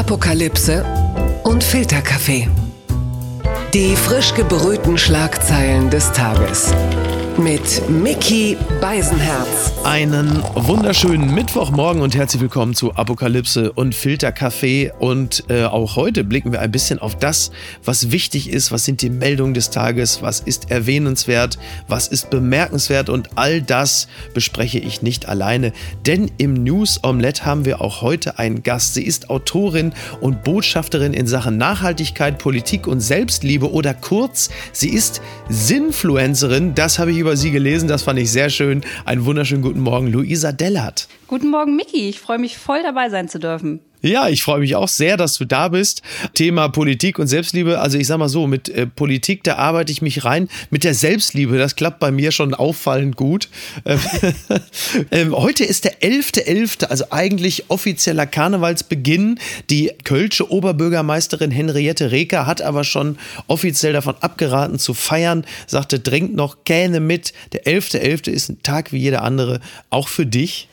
Apokalypse und Filterkaffee. Die frisch gebrühten Schlagzeilen des Tages mit Mickey Beisenherz. Einen wunderschönen Mittwochmorgen und herzlich willkommen zu Apokalypse und Filterkaffee. Und äh, auch heute blicken wir ein bisschen auf das, was wichtig ist. Was sind die Meldungen des Tages? Was ist erwähnenswert? Was ist bemerkenswert? Und all das bespreche ich nicht alleine, denn im News Omelette haben wir auch heute einen Gast. Sie ist Autorin und Botschafterin in Sachen Nachhaltigkeit, Politik und Selbstliebe oder kurz, sie ist Sinfluencerin. Das habe ich über sie gelesen, das fand ich sehr schön. Einen wunderschönen guten Morgen, Luisa Dellert. Guten Morgen, Miki. Ich freue mich voll dabei sein zu dürfen. Ja, ich freue mich auch sehr, dass du da bist. Thema Politik und Selbstliebe. Also ich sag mal so, mit äh, Politik, da arbeite ich mich rein. Mit der Selbstliebe, das klappt bei mir schon auffallend gut. Ähm, heute ist der 11.11., .11., also eigentlich offizieller Karnevalsbeginn. Die kölsche Oberbürgermeisterin Henriette Reker hat aber schon offiziell davon abgeraten zu feiern, sagte, drängt noch Kähne mit. Der 11.11. .11. ist ein Tag wie jeder andere, auch für dich.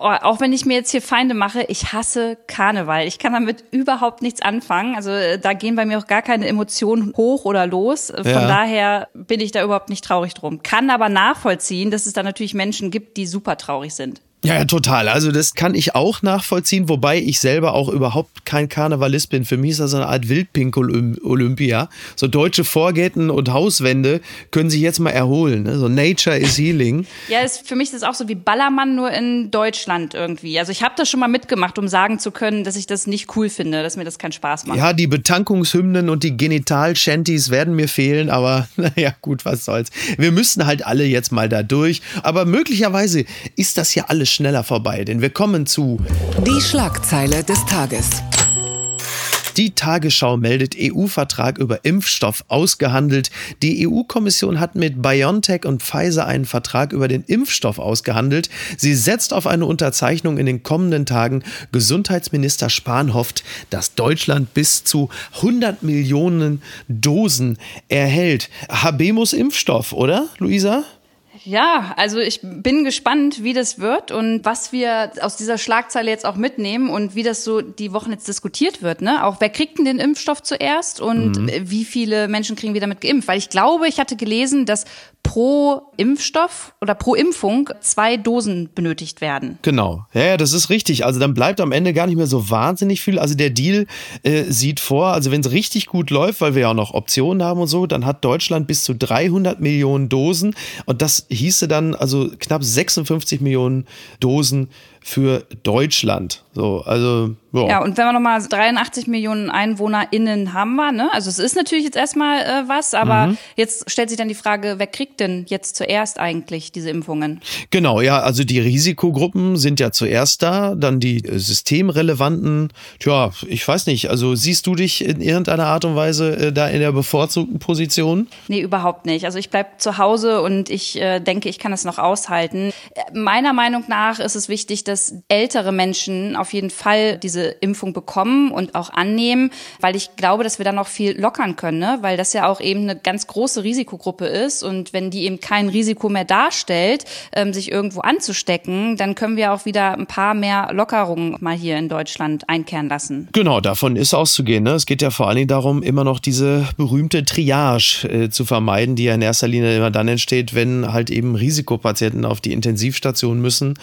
Auch wenn ich mir jetzt hier Feinde mache, ich hasse Karneval. Ich kann damit überhaupt nichts anfangen. Also äh, da gehen bei mir auch gar keine Emotionen hoch oder los. Von ja. daher bin ich da überhaupt nicht traurig drum. Kann aber nachvollziehen, dass es da natürlich Menschen gibt, die super traurig sind. Ja, ja, total. Also das kann ich auch nachvollziehen, wobei ich selber auch überhaupt kein Karnevalist bin. Für mich ist das eine Art Wildpink-Olympia. So deutsche Vorgärten und Hauswände können sich jetzt mal erholen. Ne? So Nature is Healing. Ja, ist, für mich ist das auch so wie Ballermann nur in Deutschland irgendwie. Also ich habe das schon mal mitgemacht, um sagen zu können, dass ich das nicht cool finde, dass mir das keinen Spaß macht. Ja, die Betankungshymnen und die Genital-Shanties werden mir fehlen, aber naja, gut, was soll's. Wir müssen halt alle jetzt mal da durch. Aber möglicherweise ist das ja alles schneller vorbei, denn wir kommen zu Die Schlagzeile des Tages. Die Tagesschau meldet EU-Vertrag über Impfstoff ausgehandelt. Die EU-Kommission hat mit BioNTech und Pfizer einen Vertrag über den Impfstoff ausgehandelt. Sie setzt auf eine Unterzeichnung in den kommenden Tagen. Gesundheitsminister Spahn hofft, dass Deutschland bis zu 100 Millionen Dosen erhält. Habemus Impfstoff, oder, Luisa? Ja, also ich bin gespannt, wie das wird und was wir aus dieser Schlagzeile jetzt auch mitnehmen und wie das so die Wochen jetzt diskutiert wird. Ne? Auch wer kriegt denn den Impfstoff zuerst und mhm. wie viele Menschen kriegen wir damit geimpft? Weil ich glaube, ich hatte gelesen, dass pro Impfstoff oder pro Impfung zwei Dosen benötigt werden. Genau, ja, ja das ist richtig. Also dann bleibt am Ende gar nicht mehr so wahnsinnig viel. Also der Deal äh, sieht vor, also wenn es richtig gut läuft, weil wir ja auch noch Optionen haben und so, dann hat Deutschland bis zu 300 Millionen Dosen und das hieße dann also knapp 56 Millionen Dosen für Deutschland. So, also ja. ja, und wenn wir nochmal 83 Millionen EinwohnerInnen haben wir, ne? Also es ist natürlich jetzt erstmal äh, was, aber mhm. jetzt stellt sich dann die Frage, wer kriegt denn jetzt zuerst eigentlich diese Impfungen? Genau, ja, also die Risikogruppen sind ja zuerst da, dann die äh, systemrelevanten, tja, ich weiß nicht, also siehst du dich in irgendeiner Art und Weise äh, da in der bevorzugten Position? Nee, überhaupt nicht. Also ich bleib zu Hause und ich äh, denke, ich kann es noch aushalten. Äh, meiner Meinung nach ist es wichtig, dass ältere Menschen auf jeden Fall diese Impfung bekommen und auch annehmen, weil ich glaube, dass wir da noch viel lockern können, ne? weil das ja auch eben eine ganz große Risikogruppe ist und wenn die eben kein Risiko mehr darstellt, ähm, sich irgendwo anzustecken, dann können wir auch wieder ein paar mehr Lockerungen mal hier in Deutschland einkehren lassen. Genau, davon ist auszugehen. Ne? Es geht ja vor allen Dingen darum, immer noch diese berühmte Triage äh, zu vermeiden, die ja in erster Linie immer dann entsteht, wenn halt eben Risikopatienten auf die Intensivstation müssen.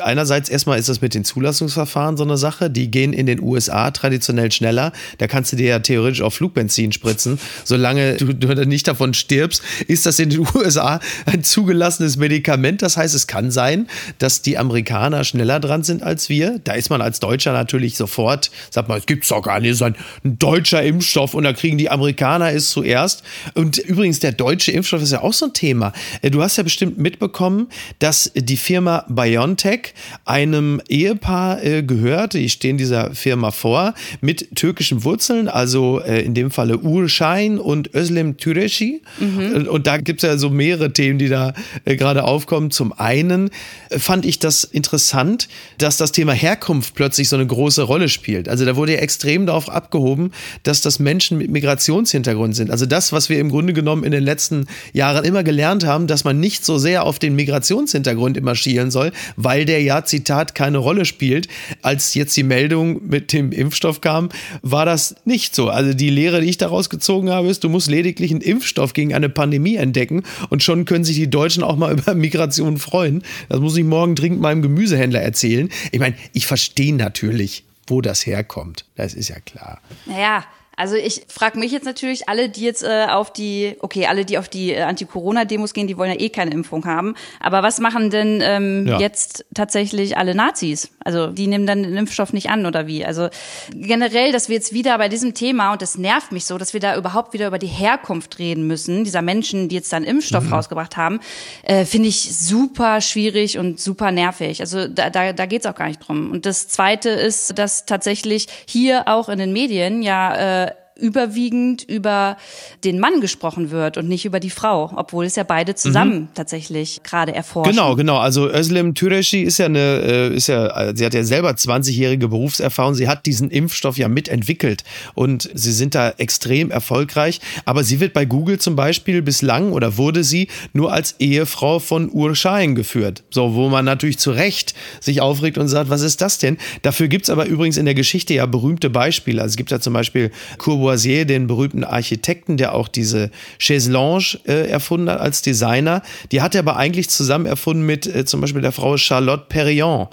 Einerseits erstmal ist das mit den Zulassungsverfahren so eine Sache, die gehen in den USA traditionell schneller. Da kannst du dir ja theoretisch auch Flugbenzin spritzen. Solange du, du nicht davon stirbst, ist das in den USA ein zugelassenes Medikament. Das heißt, es kann sein, dass die Amerikaner schneller dran sind als wir. Da ist man als Deutscher natürlich sofort, sagt man, es gibt's doch gar nicht, es ist ein, ein deutscher Impfstoff und da kriegen die Amerikaner es zuerst. Und übrigens, der deutsche Impfstoff ist ja auch so ein Thema. Äh, du hast ja bestimmt mitbekommen, dass die Firma BioNTech einem Ehepaar äh, gehört, die stehen die dieser Firma vor mit türkischen Wurzeln, also äh, in dem Falle Urschein und Özlem Türeci. Mhm. Und da gibt es ja so mehrere Themen, die da äh, gerade aufkommen. Zum einen äh, fand ich das interessant, dass das Thema Herkunft plötzlich so eine große Rolle spielt. Also da wurde ja extrem darauf abgehoben, dass das Menschen mit Migrationshintergrund sind. Also das, was wir im Grunde genommen in den letzten Jahren immer gelernt haben, dass man nicht so sehr auf den Migrationshintergrund immer schielen soll, weil der ja, Zitat, Zitat keine Rolle spielt. Als jetzt die Meldung mit dem Impfstoff kam, war das nicht so. Also die Lehre, die ich daraus gezogen habe, ist, du musst lediglich einen Impfstoff gegen eine Pandemie entdecken und schon können sich die Deutschen auch mal über Migration freuen. Das muss ich morgen dringend meinem Gemüsehändler erzählen. Ich meine, ich verstehe natürlich, wo das herkommt. Das ist ja klar. Naja, also ich frage mich jetzt natürlich, alle, die jetzt äh, auf die, okay, alle, die auf die äh, Anti-Corona-Demos gehen, die wollen ja eh keine Impfung haben. Aber was machen denn ähm, ja. jetzt tatsächlich alle Nazis? Also die nehmen dann den Impfstoff nicht an oder wie? Also generell, dass wir jetzt wieder bei diesem Thema, und das nervt mich so, dass wir da überhaupt wieder über die Herkunft reden müssen, dieser Menschen, die jetzt dann Impfstoff mhm. rausgebracht haben, äh, finde ich super schwierig und super nervig. Also da, da, da geht es auch gar nicht drum. Und das Zweite ist, dass tatsächlich hier auch in den Medien ja äh, überwiegend über den Mann gesprochen wird und nicht über die Frau, obwohl es ja beide zusammen mhm. tatsächlich gerade erforschen. Genau, genau. Also Özlem Türeshi ist ja eine, äh, ist ja, sie hat ja selber 20-jährige Berufserfahrung. Sie hat diesen Impfstoff ja mitentwickelt und sie sind da extrem erfolgreich. Aber sie wird bei Google zum Beispiel bislang oder wurde sie nur als Ehefrau von Ur Schein geführt. So, wo man natürlich zu Recht sich aufregt und sagt, was ist das denn? Dafür gibt's aber übrigens in der Geschichte ja berühmte Beispiele. Also es gibt ja zum Beispiel Courvoisier Courvoisier, den berühmten Architekten, der auch diese Chaise Lounge äh, erfunden hat als Designer. Die hat er aber eigentlich zusammen erfunden mit äh, zum Beispiel der Frau Charlotte Perriand.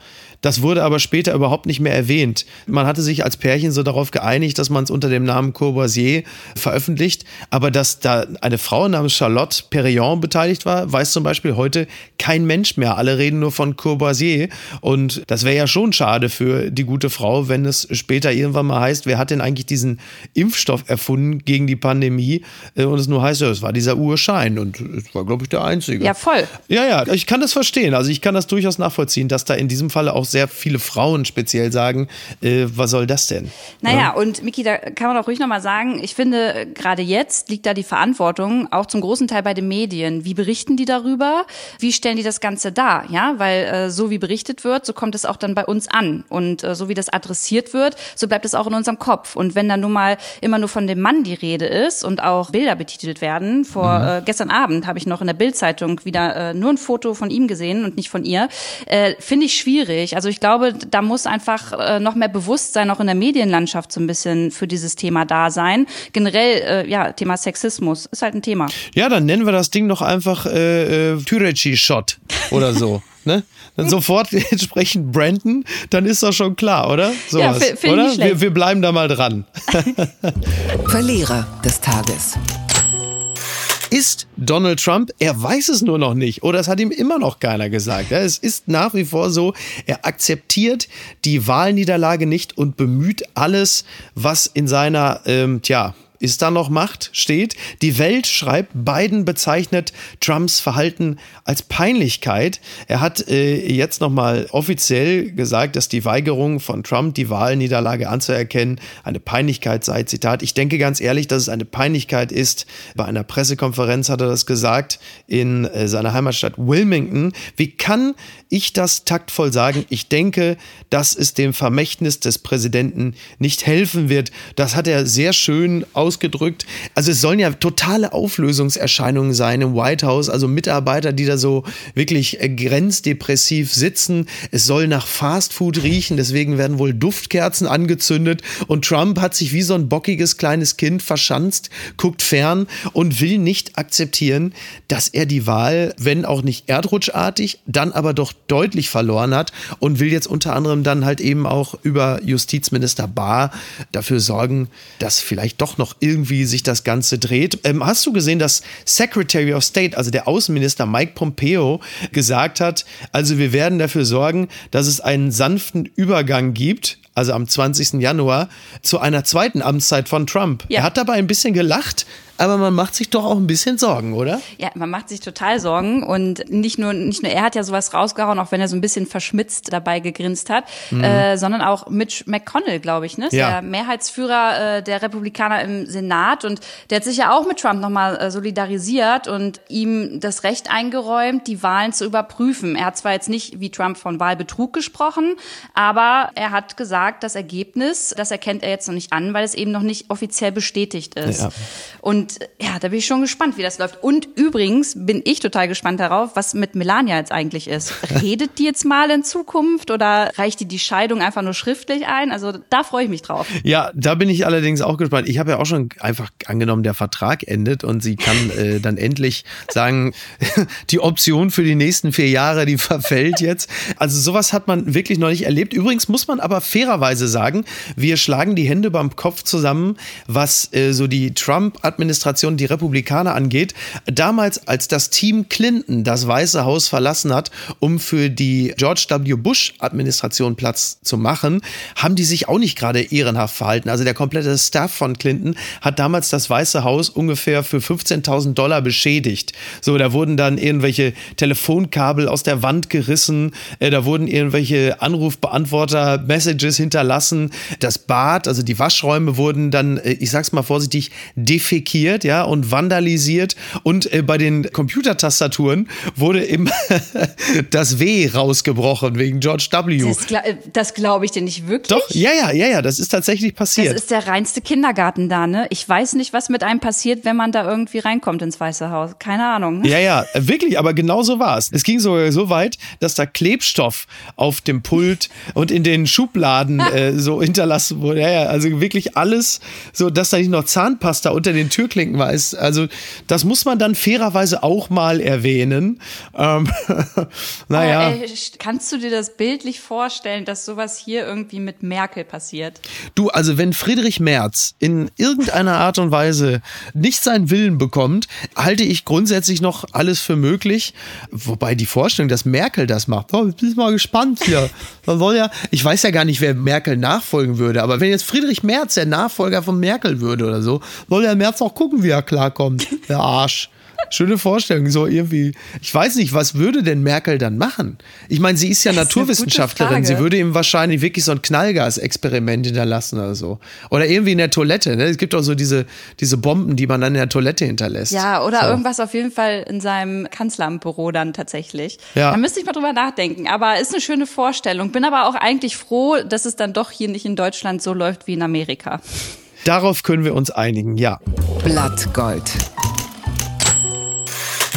Das wurde aber später überhaupt nicht mehr erwähnt. Man hatte sich als Pärchen so darauf geeinigt, dass man es unter dem Namen Courvoisier veröffentlicht. Aber dass da eine Frau namens Charlotte Perriand beteiligt war, weiß zum Beispiel heute kein Mensch mehr. Alle reden nur von Courvoisier. Und das wäre ja schon schade für die gute Frau, wenn es später irgendwann mal heißt, wer hat denn eigentlich diesen Impfstoff erfunden gegen die Pandemie? Äh, und es nur heißt, ja, es war dieser Urschein. Und es war, glaube ich, der einzige. Ja, voll. Ja, ja, ich kann das verstehen. Also ich kann das durchaus nachvollziehen, dass da in diesem Falle auch sehr viele Frauen speziell sagen, äh, was soll das denn? Naja, ja? und Miki, da kann man doch ruhig nochmal sagen, ich finde, gerade jetzt liegt da die Verantwortung auch zum großen Teil bei den Medien. Wie berichten die darüber? Wie stellen die das Ganze dar? Ja, weil äh, so wie berichtet wird, so kommt es auch dann bei uns an. Und äh, so wie das adressiert wird, so bleibt es auch in unserem Kopf. Und wenn dann nun mal immer nur von dem Mann die Rede ist und auch Bilder betitelt werden, vor mhm. äh, gestern Abend habe ich noch in der Bildzeitung wieder äh, nur ein Foto von ihm gesehen und nicht von ihr, äh, finde ich schwierig. Also ich glaube, da muss einfach äh, noch mehr Bewusstsein auch in der Medienlandschaft so ein bisschen für dieses Thema da sein. Generell, äh, ja, Thema Sexismus ist halt ein Thema. Ja, dann nennen wir das Ding doch einfach äh, äh, Türeci-Shot oder so. ne? Dann sofort entsprechend Brandon, dann ist das schon klar, oder? So ja, oder? Wir, wir bleiben da mal dran. Verlierer des Tages ist Donald Trump. Er weiß es nur noch nicht oder es hat ihm immer noch keiner gesagt. Es ist nach wie vor so, er akzeptiert die Wahlniederlage nicht und bemüht alles, was in seiner, ähm, tja, ist da noch Macht? Steht. Die Welt schreibt, Biden bezeichnet Trumps Verhalten als Peinlichkeit. Er hat äh, jetzt nochmal offiziell gesagt, dass die Weigerung von Trump, die Wahlniederlage anzuerkennen, eine Peinlichkeit sei. Zitat. Ich denke ganz ehrlich, dass es eine Peinlichkeit ist. Bei einer Pressekonferenz hat er das gesagt in äh, seiner Heimatstadt Wilmington. Wie kann ich das taktvoll sagen? Ich denke, dass es dem Vermächtnis des Präsidenten nicht helfen wird. Das hat er sehr schön aus ausgedrückt. Also es sollen ja totale Auflösungserscheinungen sein im White House, also Mitarbeiter, die da so wirklich äh, grenzdepressiv sitzen. Es soll nach Fastfood riechen, deswegen werden wohl Duftkerzen angezündet und Trump hat sich wie so ein bockiges kleines Kind verschanzt, guckt fern und will nicht akzeptieren, dass er die Wahl, wenn auch nicht erdrutschartig, dann aber doch deutlich verloren hat und will jetzt unter anderem dann halt eben auch über Justizminister Barr dafür sorgen, dass vielleicht doch noch irgendwie sich das Ganze dreht. Ähm, hast du gesehen, dass Secretary of State, also der Außenminister Mike Pompeo, gesagt hat, also wir werden dafür sorgen, dass es einen sanften Übergang gibt also am 20. Januar, zu einer zweiten Amtszeit von Trump. Ja. Er hat dabei ein bisschen gelacht, aber man macht sich doch auch ein bisschen Sorgen, oder? Ja, man macht sich total Sorgen und nicht nur nicht nur er hat ja sowas rausgehauen, auch wenn er so ein bisschen verschmitzt dabei gegrinst hat, mhm. äh, sondern auch Mitch McConnell, glaube ich, ne, ja. der Mehrheitsführer äh, der Republikaner im Senat und der hat sich ja auch mit Trump nochmal äh, solidarisiert und ihm das Recht eingeräumt, die Wahlen zu überprüfen. Er hat zwar jetzt nicht wie Trump von Wahlbetrug gesprochen, aber er hat gesagt, das Ergebnis, das erkennt er jetzt noch nicht an, weil es eben noch nicht offiziell bestätigt ist. Ja. Und Und ja, da bin ich schon gespannt, wie das läuft. Und übrigens bin ich total gespannt darauf, was mit Melania jetzt eigentlich ist. Redet die jetzt mal in Zukunft oder reicht die die Scheidung einfach nur schriftlich ein? Also da freue ich mich drauf. Ja, da bin ich allerdings auch gespannt. Ich habe ja auch schon einfach angenommen, der Vertrag endet und sie kann äh, dann endlich sagen, die Option für die nächsten vier Jahre, die verfällt jetzt. Also sowas hat man wirklich noch nicht erlebt. Übrigens muss man aber fairerweise sagen, wir schlagen die Hände beim Kopf zusammen, was äh, so die Trump-Administration, die Republikaner angeht. Damals, als das Team Clinton das Weiße Haus verlassen hat, um für die George W. Bush-Administration Platz zu machen, haben die sich auch nicht gerade ehrenhaft verhalten. Also der komplette Staff von Clinton hat damals das Weiße Haus ungefähr für 15.000 Dollar beschädigt. So, da wurden dann irgendwelche Telefonkabel aus der Wand gerissen, äh, da wurden irgendwelche Anrufbeantworter-Messages hinterlassen. Das Bad, also die Waschräume wurden dann, äh, ich sag's mal vorsichtig, defekiert, ja, und vandalisiert. Und äh, bei den Computertastaturen wurde im das W rausgebrochen wegen George W. Das, gla das glaube ich dir nicht wirklich. Doch, ja, ja, ja, ja, das ist tatsächlich passiert. Das ist der reinste Kindergarten da, ne? Ich weiß nicht, was mit einem passiert, wenn man da irgendwie reinkommt ins Weiße Haus. Keine Ahnung. Ja, ja, wirklich, aber genau so war es. Es ging sogar so weit, dass da Klebstoff auf dem Pult und in den Schubladen äh, so hinterlassen wurde. Ja, ja, also wirklich alles, so dass da nicht noch Zahnpasta unter den Türklinken war. Ist, also das muss man dann fairerweise auch mal erwähnen. Ähm, naja. Oh, ey, kannst du dir das bildlich vorstellen, dass sowas hier irgendwie mit Merkel passiert? Du, also wenn Friedrich Merz in irgendeiner Art und Weise nicht seinen Willen bekommt, halte ich grundsätzlich noch alles für möglich. Wobei die Vorstellung, dass Merkel das macht, oh, ich bin mal gespannt hier. Man soll ja, ich weiß ja gar nicht, wer Merkel nachfolgen würde, aber wenn jetzt Friedrich Merz der Nachfolger von Merkel würde oder so, soll der Merz auch gucken, wie er klarkommt. Der Arsch. Schöne Vorstellung, so irgendwie. Ich weiß nicht, was würde denn Merkel dann machen? Ich meine, sie ist ja das Naturwissenschaftlerin. Ist sie würde ihm wahrscheinlich wirklich so ein Knallgas-Experiment hinterlassen oder so. Oder irgendwie in der Toilette. Ne? Es gibt auch so diese, diese Bomben, die man dann in der Toilette hinterlässt. Ja, oder so. irgendwas auf jeden Fall in seinem Kanzleramtbüro dann tatsächlich. Ja. Da müsste ich mal drüber nachdenken. Aber ist eine schöne Vorstellung. Bin aber auch eigentlich froh, dass es dann doch hier nicht in Deutschland so läuft wie in Amerika. Darauf können wir uns einigen, ja. Blattgold.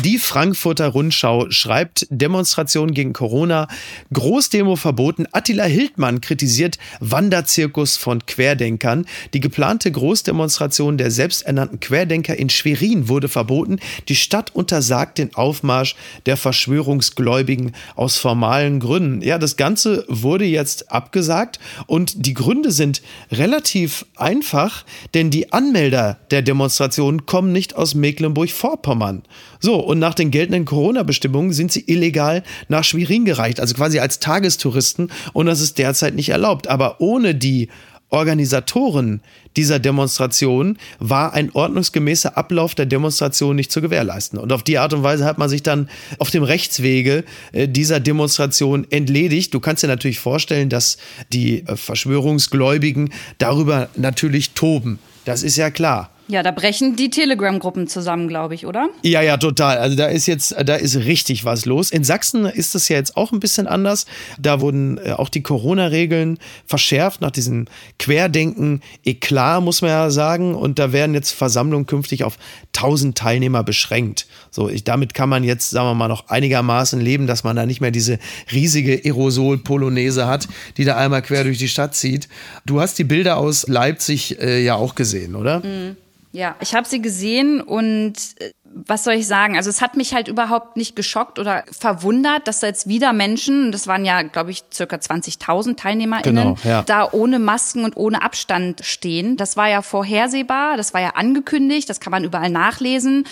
Die Frankfurter Rundschau schreibt Demonstration gegen Corona, Großdemo verboten. Attila Hildmann kritisiert Wanderzirkus von Querdenkern. Die geplante Großdemonstration der selbsternannten Querdenker in Schwerin wurde verboten. Die Stadt untersagt den Aufmarsch der Verschwörungsgläubigen aus formalen Gründen. Ja, das Ganze wurde jetzt abgesagt und die Gründe sind relativ einfach, denn die Anmelder der Demonstration kommen nicht aus Mecklenburg-Vorpommern. So, und nach den geltenden Corona-Bestimmungen sind sie illegal nach Schwerin gereicht, also quasi als Tagestouristen und das ist derzeit nicht erlaubt. Aber ohne die Organisatoren dieser Demonstration war ein ordnungsgemäßer Ablauf der Demonstration nicht zu gewährleisten. Und auf die Art und Weise hat man sich dann auf dem Rechtswege äh, dieser Demonstration entledigt. Du kannst dir natürlich vorstellen, dass die äh, Verschwörungsgläubigen darüber natürlich toben. Das ist ja klar. Ja, da brechen die Telegram-Gruppen zusammen, glaube ich, oder? Ja, ja, total. Also da ist jetzt, da ist richtig was los. In Sachsen ist das ja jetzt auch ein bisschen anders. Da wurden äh, auch die Corona-Regeln verschärft nach diesem Querdenken. Eklat, muss man ja sagen. Und da werden jetzt Versammlungen künftig auf 1000 Teilnehmer beschränkt. So, ich, damit kann man jetzt, sagen wir mal, noch einigermaßen leben, dass man da nicht mehr diese riesige Aerosol-Polonaise hat, die da einmal quer durch die Stadt zieht. Du hast die Bilder aus Leipzig äh, ja auch gesehen, oder? Mhm. Ja, ich habe sie gesehen und äh, was soll ich sagen? Also es hat mich halt überhaupt nicht geschockt oder verwundert, dass da jetzt wieder Menschen, das waren ja, glaube ich, circa 20.000 TeilnehmerInnen, Genau, ja. da ohne Masken und ohne Abstand stehen. Das war ja vorhersehbar, das war ja angekündigt, das kann man überall nachlesen.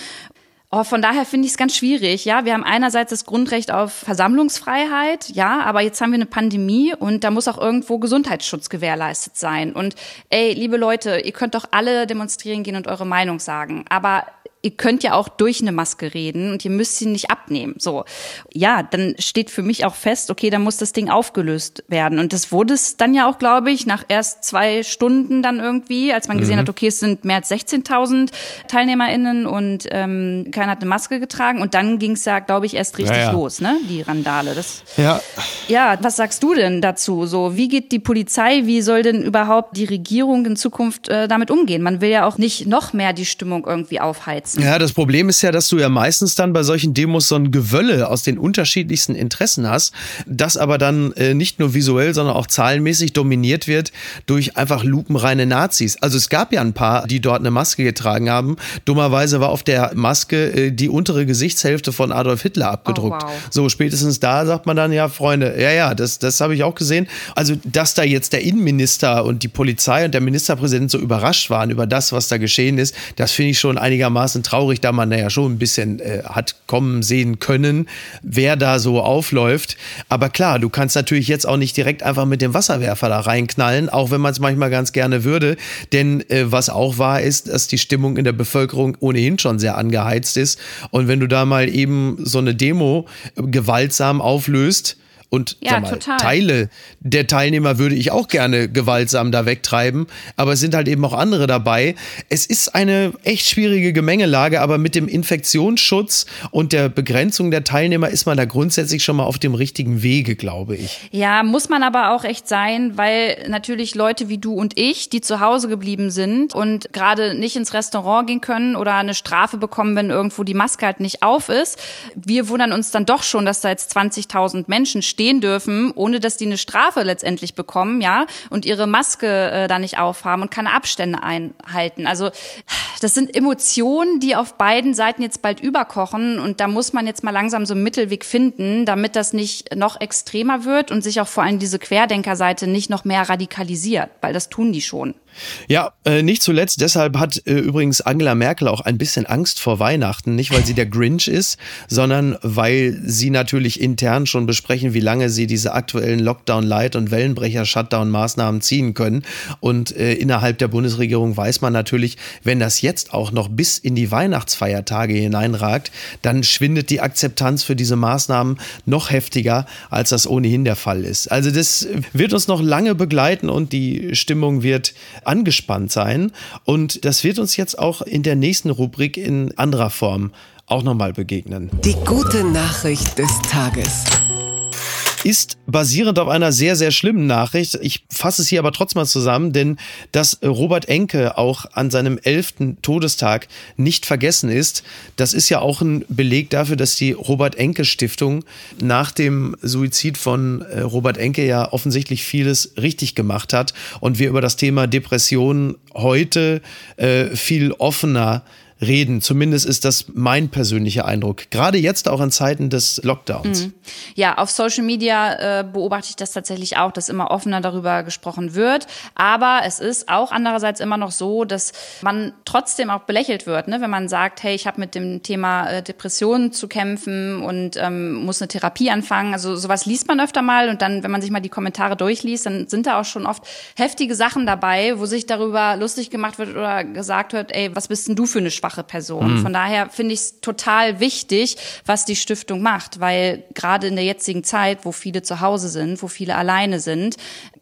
Oh, von daher finde ich es ganz schwierig. Ja, wir haben einerseits das Grundrecht auf Versammlungsfreiheit, ja, aber jetzt haben wir eine Pandemie und da muss auch irgendwo Gesundheitsschutz gewährleistet sein. Und ey, liebe Leute, ihr könnt doch alle demonstrieren gehen und eure Meinung sagen, aber ihr könnt ja auch durch eine Maske reden und ihr müsst sie nicht abnehmen. So, ja, dann steht für mich auch fest, okay, dann muss das Ding aufgelöst werden. Und das wurde es dann ja auch, glaube ich, nach erst zwei Stunden dann irgendwie, als man gesehen mhm. hat, okay, es sind mehr als 16.000 TeilnehmerInnen und ähm, keiner hat eine Maske getragen. Und dann ging es ja, glaube ich, erst richtig ja, ja. los, ne? Die Randale. Das, ja. Ja, was sagst du denn dazu? So, wie geht die Polizei, wie soll denn überhaupt die Regierung in Zukunft äh, damit umgehen? Man will ja auch nicht noch mehr die Stimmung irgendwie aufheizen. Ja, das Problem ist ja, dass du ja meistens dann bei solchen Demos so ein Gewölle aus den unterschiedlichsten Interessen hast, das aber dann äh, nicht nur visuell, sondern auch zahlenmäßig dominiert wird durch einfach lupenreine Nazis. Also es gab ja ein paar, die dort eine Maske getragen haben. Dummerweise war auf der Maske äh, die untere Gesichtshälfte von Adolf Hitler abgedruckt. Oh, wow. So spätestens da sagt man dann ja, Freunde, ja, ja, das, das habe ich auch gesehen. Also, dass da jetzt der Innenminister und die Polizei und der Ministerpräsident so überrascht waren über das, was da geschehen ist, das finde ich schon einigermaßen traurig, da man ja schon ein bisschen äh, hat kommen sehen können, wer da so aufläuft. Aber klar, du kannst natürlich jetzt auch nicht direkt einfach mit dem Wasserwerfer da reinknallen, auch wenn man es manchmal ganz gerne würde. Denn äh, was auch wahr ist, dass die Stimmung in der Bevölkerung ohnehin schon sehr angeheizt ist. Und wenn du da mal eben so eine Demo gewaltsam auflöst, und ja, mal, Teile der Teilnehmer würde ich auch gerne gewaltsam da wegtreiben, aber es sind halt eben auch andere dabei. Es ist eine echt schwierige Gemengelage, aber mit dem Infektionsschutz und der Begrenzung der Teilnehmer ist man da grundsätzlich schon mal auf dem richtigen Wege, glaube ich. Ja, muss man aber auch echt sein, weil natürlich Leute wie du und ich, die zu Hause geblieben sind und gerade nicht ins Restaurant gehen können oder eine Strafe bekommen, wenn irgendwo die Maske halt nicht auf ist, wir wundern uns dann doch schon, dass da jetzt 20.000 Menschen stehen stehen dürfen, ohne dass die eine Strafe letztendlich bekommen, ja, und ihre Maske äh, da nicht aufhaben und keine Abstände einhalten. Also das sind Emotionen, die auf beiden Seiten jetzt bald überkochen und da muss man jetzt mal langsam so einen Mittelweg finden, damit das nicht noch extremer wird und sich auch vor allem diese Querdenkerseite nicht noch mehr radikalisiert, weil das tun die schon. Ja, äh, nicht zuletzt deshalb hat äh, übrigens Angela Merkel auch ein bisschen Angst vor Weihnachten, nicht weil sie der Grinch ist, sondern weil sie natürlich intern schon besprechen, wie lange sie diese aktuellen Lockdown-Light- und Wellenbrecher-Shutdown-Maßnahmen ziehen können. Und äh, innerhalb der Bundesregierung weiß man natürlich, wenn das jetzt auch noch bis in die Weihnachtsfeiertage hineinragt, dann schwindet die Akzeptanz für diese Maßnahmen noch heftiger, als das ohnehin der Fall ist. Also das wird uns noch lange begleiten und die Stimmung wird angespannt sein. Und das wird uns jetzt auch in der nächsten Rubrik in anderer Form auch nochmal begegnen. Die gute Nachricht des Tages ist basierend auf einer sehr, sehr schlimmen Nachricht. Ich fasse es hier aber trotzdem mal zusammen, denn dass Robert Enke auch an seinem elften Todestag nicht vergessen ist, das ist ja auch ein Beleg dafür, dass die Robert Enke Stiftung nach dem Suizid von äh, Robert Enke ja offensichtlich vieles richtig gemacht hat und wir über das Thema Depression heute äh, viel offener reden. Zumindest ist das mein persönlicher Eindruck. Gerade jetzt auch in Zeiten des Lockdowns. Mhm. Ja, auf Social Media äh, beobachte ich das tatsächlich auch, dass immer offener darüber gesprochen wird. Aber es ist auch andererseits immer noch so, dass man trotzdem auch belächelt wird, ne? wenn man sagt, hey, ich habe mit dem Thema äh, Depressionen zu kämpfen und ähm, muss eine Therapie anfangen. Also sowas liest man öfter mal und dann, wenn man sich mal die Kommentare durchliest, dann sind da auch schon oft heftige Sachen dabei, wo sich darüber lustig gemacht wird oder gesagt wird, ey, was bist denn du für eine Schwachstelle? Schwache Person. Mhm. Von daher finde ich es total wichtig, was die Stiftung macht, weil gerade in der jetzigen Zeit, wo viele zu Hause sind, wo viele alleine sind,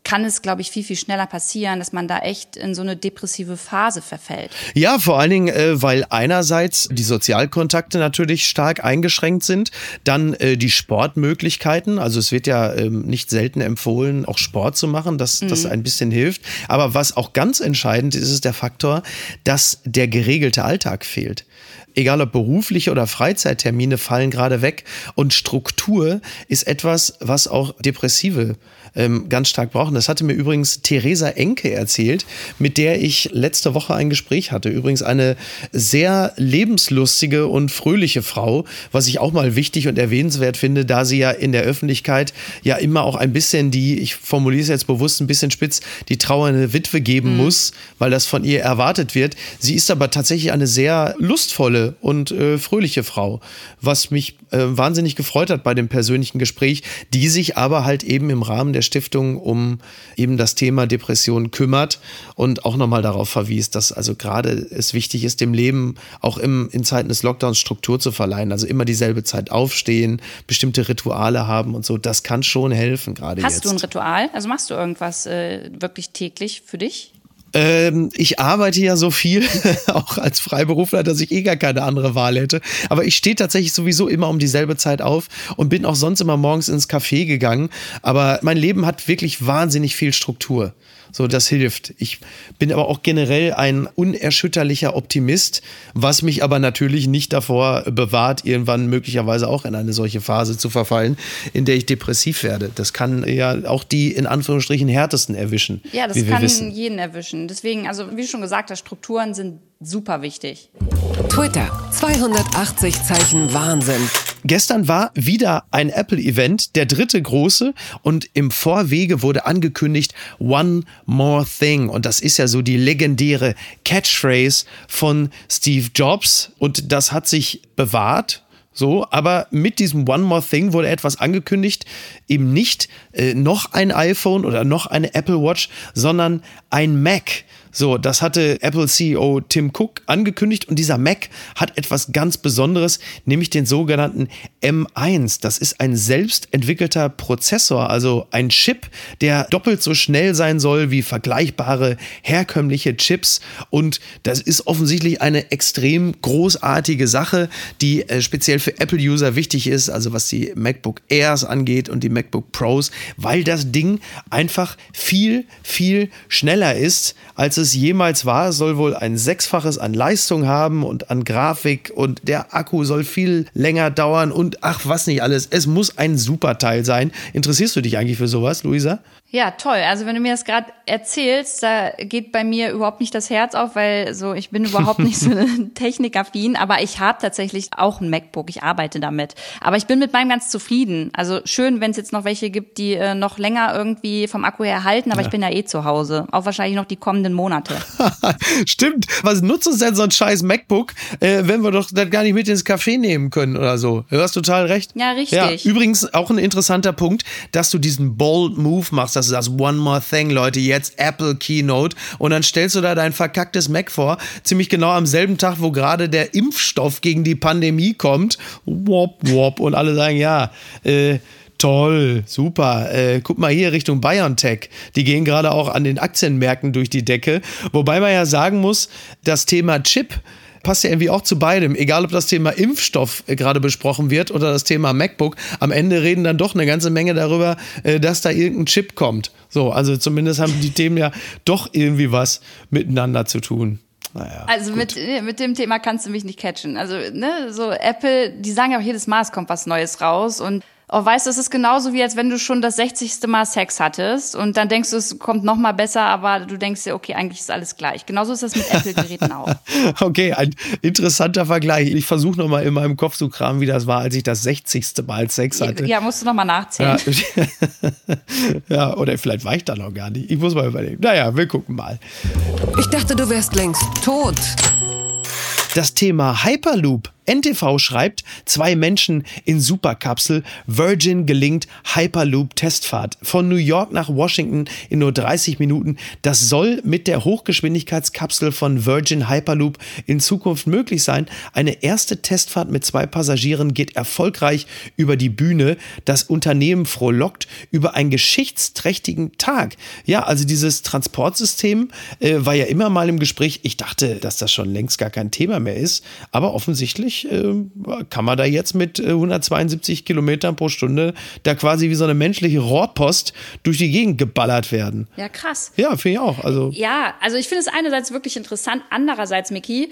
kann es, glaube ich, viel, viel schneller passieren, dass man da echt in so eine depressive Phase verfällt. Ja, vor allen Dingen, äh, weil einerseits die Sozialkontakte natürlich stark eingeschränkt sind, dann äh, die Sportmöglichkeiten. Also es wird ja ähm, nicht selten empfohlen, auch Sport zu machen, dass mhm. das ein bisschen hilft. Aber was auch ganz entscheidend ist, ist der Faktor, dass der geregelte Alltag fehlt. Egal ob berufliche oder Freizeittermine fallen gerade weg. Und Struktur ist etwas, was auch Depressive ähm, ganz stark brauchen. Das hatte mir übrigens Theresa Enke erzählt, mit der ich letzte Woche ein Gespräch hatte. Übrigens eine sehr lebenslustige und fröhliche Frau, was ich auch mal wichtig und erwähnenswert finde, da sie ja in der Öffentlichkeit ja immer auch ein bisschen die, ich formuliere es jetzt bewusst ein bisschen spitz, die trauernde Witwe geben mhm. muss, weil das von ihr erwartet wird. Sie ist aber tatsächlich eine sehr lustvolle und äh, fröhliche Frau, was mich äh, wahnsinnig gefreut hat bei dem persönlichen Gespräch, die sich aber halt eben im Rahmen der Stiftung um eben das Thema Depression kümmert und auch nochmal darauf verwies, dass also gerade es wichtig ist, dem Leben auch im, in Zeiten des Lockdowns Struktur zu verleihen. Also immer dieselbe Zeit aufstehen, bestimmte Rituale haben und so. Das kann schon helfen, gerade Hast jetzt. du ein Ritual? Also machst du irgendwas äh, wirklich täglich für dich? Ähm, ich arbeite ja so viel, auch als Freiberufler, dass ich eh gar keine andere Wahl hätte. Aber ich stehe tatsächlich sowieso immer um dieselbe Zeit auf und bin auch sonst immer morgens ins Café gegangen. Aber mein Leben hat wirklich wahnsinnig viel Struktur. So, das hilft. Ich bin aber auch generell ein unerschütterlicher Optimist, was mich aber natürlich nicht davor bewahrt, irgendwann möglicherweise auch in eine solche Phase zu verfallen, in der ich depressiv werde. Das kann ja auch die in Anführungsstrichen härtesten erwischen. Ja, das kann wissen. jeden erwischen. Deswegen, also wie schon gesagt, hast, Strukturen sind super wichtig. Twitter, 280 Zeichen Wahnsinn. Gestern war wieder ein Apple-Event, der dritte große, und im Vorwege wurde angekündigt One More Thing. Und das ist ja so die legendäre Catchphrase von Steve Jobs. Und das hat sich bewahrt. So, aber mit diesem One More Thing wurde etwas angekündigt, eben nicht äh, noch ein iPhone oder noch eine Apple Watch, sondern ein Mac. So, das hatte Apple CEO Tim Cook angekündigt und dieser Mac hat etwas ganz Besonderes, nämlich den sogenannten M1. Das ist ein selbstentwickelter Prozessor, also ein Chip, der doppelt so schnell sein soll wie vergleichbare herkömmliche Chips und das ist offensichtlich eine extrem großartige Sache, die äh, speziell für Apple-User wichtig ist, also was die MacBook Airs angeht und die MacBook Pros, weil das Ding einfach viel, viel schneller ist, als es es jemals war, soll wohl ein Sechsfaches an Leistung haben und an Grafik und der Akku soll viel länger dauern und ach, was nicht alles. Es muss ein super Teil sein. Interessierst du dich eigentlich für sowas, Luisa? Ja, toll. Also wenn du mir das gerade erzählst, da geht bei mir überhaupt nicht das Herz auf, weil so ich bin überhaupt nicht so technikaffin, aber ich habe tatsächlich auch ein MacBook. Ich arbeite damit, aber ich bin mit meinem ganz zufrieden. Also schön, wenn es jetzt noch welche gibt, die äh, noch länger irgendwie vom Akku her halten, aber ja. ich bin ja eh zu Hause, auch wahrscheinlich noch die kommenden Monate. Stimmt. Was nutzt uns denn so ein scheiß MacBook, äh, wenn wir doch das gar nicht mit ins Café nehmen können oder so? Du hast total recht. Ja, richtig. Ja, übrigens auch ein interessanter Punkt, dass du diesen bold Move machst du sagst, One More Thing, Leute, jetzt Apple Keynote und dann stellst du da dein verkacktes Mac vor, ziemlich genau am selben Tag, wo gerade der Impfstoff gegen die Pandemie kommt. Wop, wop. Und alle sagen, ja, äh, Toll, super. Äh, guck mal hier Richtung BioNTech. Die gehen gerade auch an den Aktienmärkten durch die Decke. Wobei man ja sagen muss, das Thema Chip passt ja irgendwie auch zu beidem. Egal, ob das Thema Impfstoff äh, gerade besprochen wird oder das Thema MacBook. Am Ende reden dann doch eine ganze Menge darüber, äh, dass da irgendein Chip kommt. So, also zumindest haben die Themen ja doch irgendwie was miteinander zu tun. Naja, also mit, mit dem Thema kannst du mich nicht catchen. Also, ne, so Apple, die sagen ja auch jedes Mal, es kommt was Neues raus und Oh, weißt du, es ist genauso wie als wenn du schon das 60. Mal Sex hattest und dann denkst du, es kommt noch mal besser, aber du denkst dir, okay, eigentlich ist alles gleich. Genauso ist das mit Apple-Geräten auch. okay, ein interessanter Vergleich. Ich versuche noch mal in meinem Kopf zu kramen, wie das war, als ich das 60. Mal Sex hatte. Ja, musst du noch mal nachzählen. Ja, ja oder vielleicht war ich da noch gar nicht. Ich muss mal überlegen. Naja, wir gucken mal. Ich dachte, du wärst längst tot. Das Thema Hyperloop NTV schreibt, zwei Menschen in Superkapsel, Virgin gelingt Hyperloop-Testfahrt von New York nach Washington in nur 30 Minuten. Das soll mit der Hochgeschwindigkeitskapsel von Virgin Hyperloop in Zukunft möglich sein. Eine erste Testfahrt mit zwei Passagieren geht erfolgreich über die Bühne. Das Unternehmen frohlockt über einen geschichtsträchtigen Tag. Ja, also dieses Transportsystem äh, war ja immer mal im Gespräch. Ich dachte, dass das schon längst gar kein Thema mehr ist, aber offensichtlich tatsächlich äh, kann man da jetzt mit äh, 172 Kilometern pro Stunde da quasi wie so eine menschliche Rohrpost durch die Gegend geballert werden. Ja, krass. Ja, finde ich auch. Also ja, also ich finde es einerseits wirklich interessant, andererseits, Miki,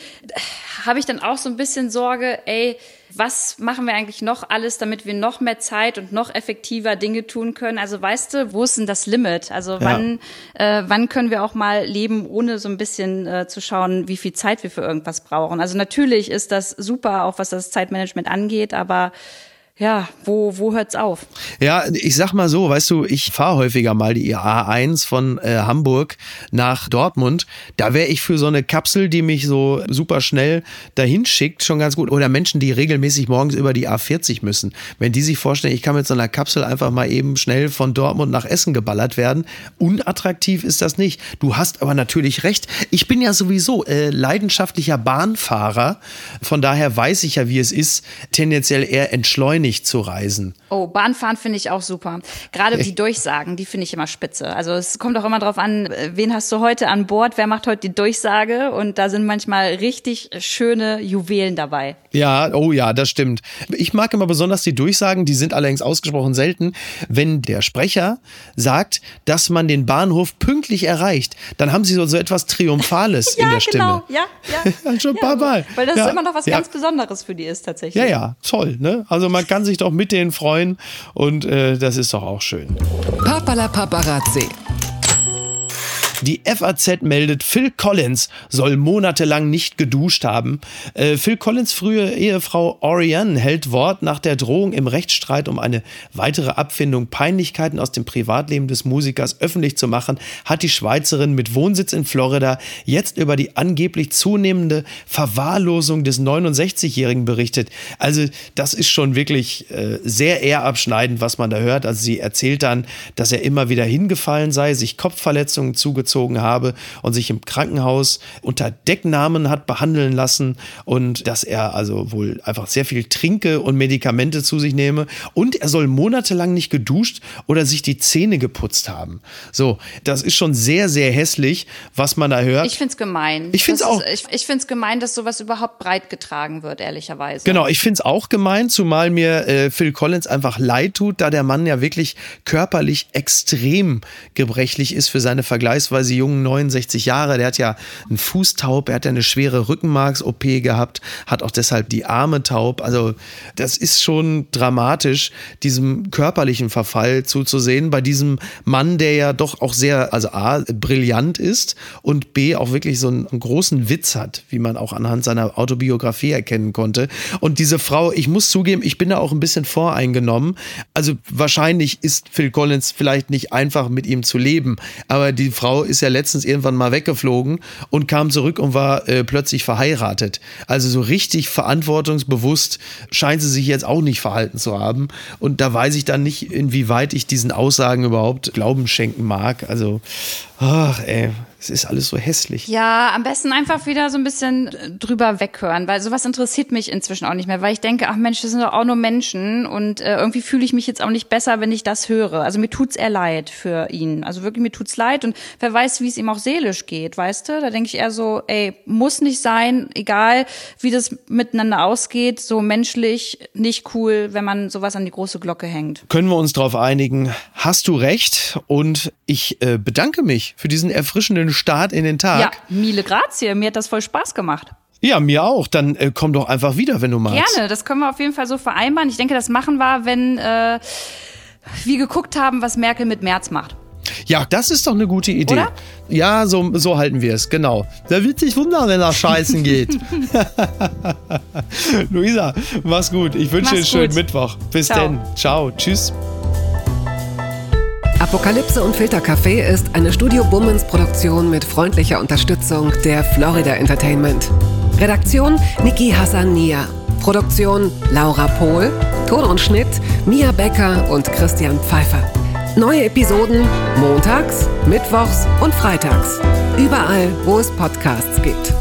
habe ich dann auch so ein bisschen Sorge, ey, was machen wir eigentlich noch alles, damit wir noch mehr Zeit und noch effektiver Dinge tun können? Also weißt du, wo ist denn das Limit? Also wann, ja. äh, wann können wir auch mal leben, ohne so ein bisschen äh, zu schauen, wie viel Zeit wir für irgendwas brauchen? Also natürlich ist das super, auch was das Zeitmanagement angeht, aber ja, wo, wo hört's auf? Ja, ich sag mal so, weißt du, ich fahre häufiger mal die A1 von äh, Hamburg nach Dortmund. Da wäre ich für so eine Kapsel, die mich so super schnell dahin schickt, schon ganz gut. Oder Menschen, die regelmäßig morgens über die A40 müssen. Wenn die sich vorstellen, ich kann mit so einer Kapsel einfach mal eben schnell von Dortmund nach Essen geballert werden. Unattraktiv ist das nicht. Du hast aber natürlich recht. Ich bin ja sowieso äh, leidenschaftlicher Bahnfahrer. Von daher weiß ich ja, wie es ist, tendenziell eher entschleunigt nicht zu reisen. Oh, Bahnfahren finde ich auch super. Gerade die Durchsagen, die finde ich immer spitze. Also es kommt auch immer drauf an, wen hast du heute an Bord, wer macht heute die Durchsage und da sind manchmal richtig schöne Juwelen dabei. Ja, oh ja, das stimmt. Ich mag immer besonders die Durchsagen, die sind allerdings ausgesprochen selten, wenn der Sprecher sagt, dass man den Bahnhof pünktlich erreicht. Dann haben sie so, so etwas Triumphales ja, in der Stimme. Genau. Ja, ja. Schon ein paar Mal. Weil das ja. immer noch was ja. ganz Besonderes für die ist tatsächlich. Ja, ja, toll. Ne? Also man kann sich doch mit denen freuen und äh, das ist doch auch schön. Papala Paparazzi. Die FAZ meldet, Phil Collins soll monatelang nicht geduscht haben. Äh, Phil Collins frühe Ehefrau Oriane hält Wort nach der Drohung im Rechtsstreit um eine weitere Abfindung Peinlichkeiten aus dem Privatleben des Musikers öffentlich zu machen, hat die Schweizerin mit Wohnsitz in Florida jetzt über die angeblich zunehmende Verwahrlosung des 69-Jährigen berichtet. Also das ist schon wirklich äh, sehr ehrabschneidend, was man da hört. Also sie erzählt dann, dass er immer wieder hingefallen sei, sich Kopfverletzungen zugezogen habe und sich im Krankenhaus unter Decknamen hat behandeln lassen und dass er also wohl einfach sehr viel Trinke und Medikamente zu sich nehme und er soll monatelang nicht geduscht oder sich die Zähne geputzt haben. So, das ist schon sehr, sehr hässlich, was man da hört. Ich finde es gemein. Ich finde es auch. ist- Ich, ich finde es gemein, dass sowas überhaupt breit getragen wird, ehrlicherweise. Genau, ich finde es auch gemein, zumal mir äh, Phil Collins einfach leid tut, da der Mann ja wirklich körperlich extrem gebrechlich ist für seine vergleichsweise jungen 69 Jahre. Der hat ja einen Fußtaub, er hat ja eine schwere Rückenmarks-OP gehabt, hat auch deshalb die Arme taub. Also das ist schon dramatisch, diesem körperlichen Verfall zuzusehen bei diesem Mann, der ja doch auch sehr, also A, brillant ist und B, auch wirklich so einen großen Witz hat, wie man auch anhand seiner Autobiografie erkennen konnte. Und diese Frau, ich muss zugeben, ich bin da auch ein bisschen voreingenommen. Also wahrscheinlich ist Phil Collins vielleicht nicht einfach mit ihm zu leben, aber die Frau ist ja letztens irgendwann mal weggeflogen und kam zurück und war äh, plötzlich verheiratet. Also so richtig verantwortungsbewusst scheint sie sich jetzt auch nicht verhalten zu haben. Und da weiß ich dann nicht, inwieweit ich diesen Aussagen überhaupt Glauben schenken mag. Also, ach ey, es ist alles so hässlich. Ja, am besten einfach wieder so ein bisschen äh, drüber weghören, weil sowas interessiert mich inzwischen auch nicht mehr, weil ich denke, ach Mensch, das sind doch auch nur Menschen und äh, irgendwie fühle ich mich jetzt auch nicht besser, wenn ich das höre. Also mir tut's eher leid für ihn. Also wirklich mir tut's leid und wer weiß, wie es ihm auch seelisch geht, weißt du? Da denke ich eher so, ey, muss nicht sein, egal wie das miteinander ausgeht, so menschlich nicht cool, wenn man sowas an die große Glocke hängt. Können wir uns darauf einigen? Hast du recht? Und ich äh, bedanke mich für diesen erfrischenden Start in den Tag. Ja, Mille Grazie, mir hat das voll Spaß gemacht. Ja, mir auch. Dann äh, komm doch einfach wieder, wenn du magst. Gerne, das können wir auf jeden Fall so vereinbaren. Ich denke, das machen wir, wenn äh, wir geguckt haben, was Merkel mit März macht. Ja, das ist doch eine gute Idee. Oder? Ja, so, so halten wir es, genau. Da wird sich wundern, wenn er scheißen geht. Luisa, mach's gut. Ich wünsche dir einen schönen gut. Mittwoch. Bis Ciao. denn. Ciao. Tschüss. Apokalypse und Filtercafé ist eine Studio Bummens Produktion mit freundlicher Unterstützung der Florida Entertainment. Redaktion Niki Hassania. Produktion Laura Pohl. Ton und Schnitt Mia Becker und Christian Pfeiffer. Neue Episoden montags, mittwochs und freitags. Überall, wo es Podcasts gibt.